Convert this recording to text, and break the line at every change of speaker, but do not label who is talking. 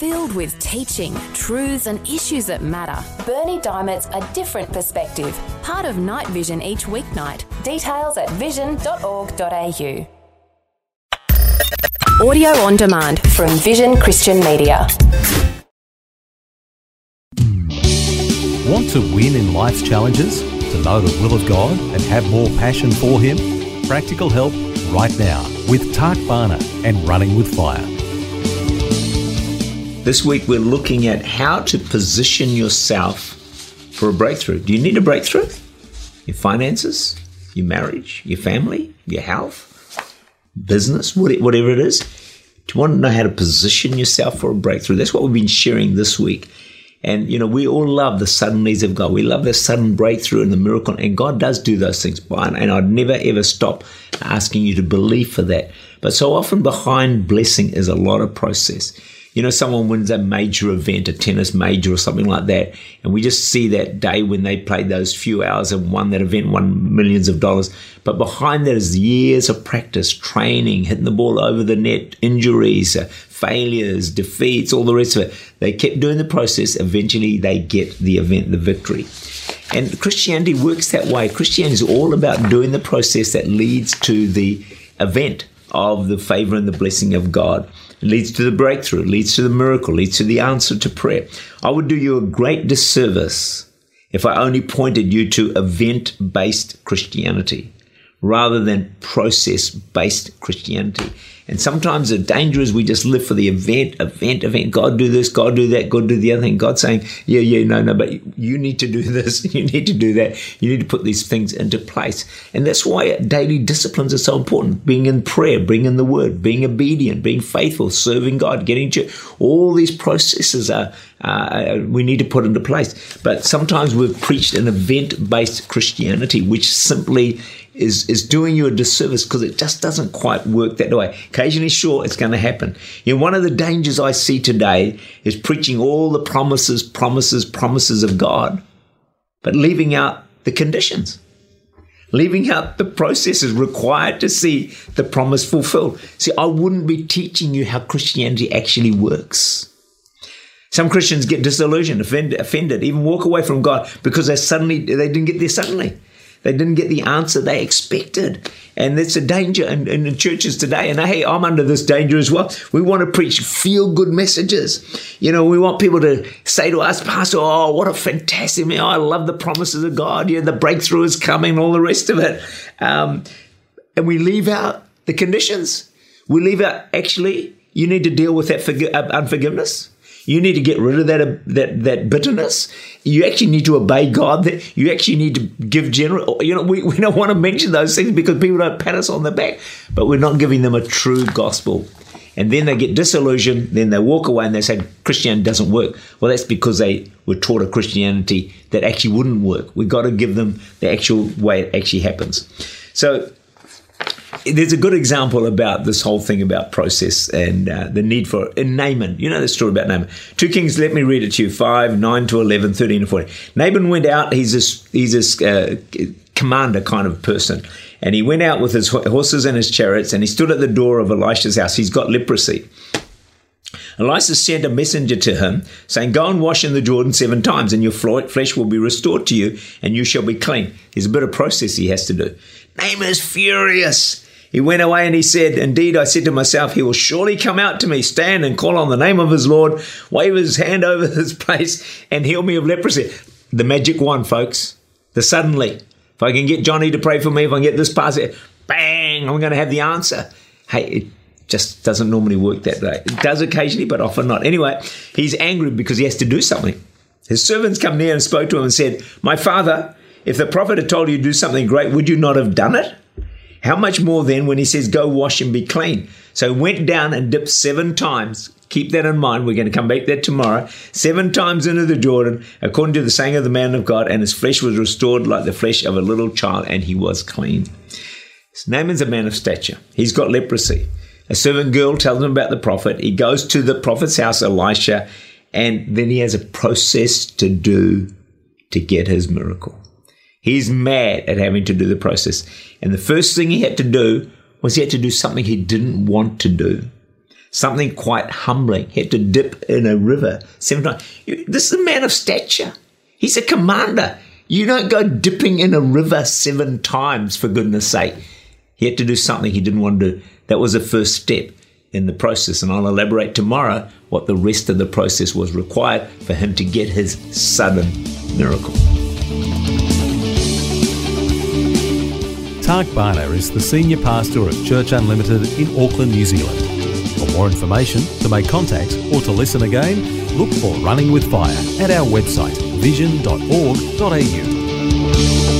Filled with teaching, truths, and issues that matter, Berni Dymet's A Different Perspective, part of Night Vision each weeknight. Details at vision.org.au. Audio on demand from Vision Christian Media.
Want to win in life's challenges? To know the will of God and have more passion for Him? Practical help right now with Tak Bhana and Running with Fire.
This week we're looking at how to position yourself for a breakthrough. Do you need a breakthrough? Your finances, your marriage, your family, your health? business, whatever it is. Do you want to know how to position yourself for a breakthrough? That's what we've been sharing this week. And, you know, we all love the suddenlies of God. We love the sudden breakthrough and the miracle. And God does do those things. And I'd never ever stop asking you to believe for that. But so often behind blessing is a lot of process you know, someone wins a major event, a tennis major or something like that, and we just see that day when they played those few hours and won that event, won millions of dollars. But behind that is years of practice, training, hitting the ball over the net, injuries, uh, failures, defeats, all the rest of it. They kept doing the process. Eventually, they get the event, the victory. And Christianity works that way. Christianity is all about doing the process that leads to the event of the favor and the blessing of God. Leads to the breakthrough, leads to the miracle, leads to the answer to prayer. I would do you a great disservice if I only pointed you to event based Christianity rather than process based Christianity. And sometimes the danger is we just live for the event, event, event. God do this, God do that, God do the other thing. God saying, yeah, yeah, no, no, but you need to do this, you need to do that. You need to put these things into place. And that's why daily disciplines are so important. Being in prayer, being in the word, being obedient, being faithful, serving God, getting to all these processes are, uh, we need to put into place. But sometimes we've preached an event based Christianity, which simply is, is doing you a disservice because it just doesn't quite work that way. Occasionally, sure, it's going to happen. You know, one of the dangers I see today is preaching all the promises, promises, promises of God, but leaving out the conditions, leaving out the processes required to see the promise fulfilled. See, I wouldn't be teaching you how Christianity actually works. Some Christians get disillusioned, offended, offended, even walk away from God because they suddenly they didn't get there suddenly. They didn't get the answer they expected. And that's a danger in, in the churches today. And hey, I'm under this danger as well. We want to preach feel good messages. You know, we want people to say to us, Pastor, oh, what a fantastic man. I love the promises of God. Yeah, the breakthrough is coming, all the rest of it. Um, and we leave out the conditions. We leave out, actually, you need to deal with that forg- uh, unforgiveness. You need to get rid of that that that bitterness. You actually need to obey God. That you actually need to give general. You know, we, we don't want to mention those things because people don't pat us on the back, but we're not giving them a true gospel. And then they get disillusioned. Then they walk away and they say Christianity doesn't work. Well, that's because they were taught a Christianity that actually wouldn't work. We've got to give them the actual way it actually happens. So there's a good example about this whole thing about process and uh, the need for in Naaman. You know the story about Naaman. Two Kings, let me read it to you 5, 9 to 11, 13 to 14. Naaman went out, he's this, he's this uh, commander kind of person. And he went out with his horses and his chariots and he stood at the door of Elisha's house. He's got leprosy. Elisha sent a messenger to him, saying, Go and wash in the Jordan seven times, and your flesh will be restored to you, and you shall be clean. There's a bit of process he has to do. Naaman is furious. He went away and he said, Indeed, I said to myself, He will surely come out to me, stand and call on the name of his Lord, wave his hand over this place, and heal me of leprosy. The magic one, folks. The suddenly. If I can get Johnny to pray for me, if I can get this pass, bang, I'm going to have the answer. Hey, it just doesn't normally work that way. It does occasionally, but often not. Anyway, he's angry because he has to do something. His servants come near and spoke to him and said, My father, if the prophet had told you to do something great, would you not have done it? How much more then when he says, Go wash and be clean? So went down and dipped seven times. Keep that in mind. We're going to come back that tomorrow. Seven times into the Jordan, according to the saying of the man of God, and his flesh was restored like the flesh of a little child, and he was clean. Naaman's a man of stature. He's got leprosy. A servant girl tells him about the prophet. He goes to the prophet's house, Elisha, and then he has a process to do to get his miracle. He's mad at having to do the process. And the first thing he had to do was he had to do something he didn't want to do. something quite humbling. He had to dip in a river seven times. This is a man of stature. He's a commander. You don't go dipping in a river seven times, for goodness sake. He had to do something he didn't want to do. That was the first step in the process. And I'll elaborate tomorrow what the rest of the process was required for him to get his sudden miracle.
Tak Bhana is the Senior Pastor of Church Unlimited in Auckland, New Zealand. For more information, to make contact, or to listen again, look for Running with Fire at our website vision.org.au.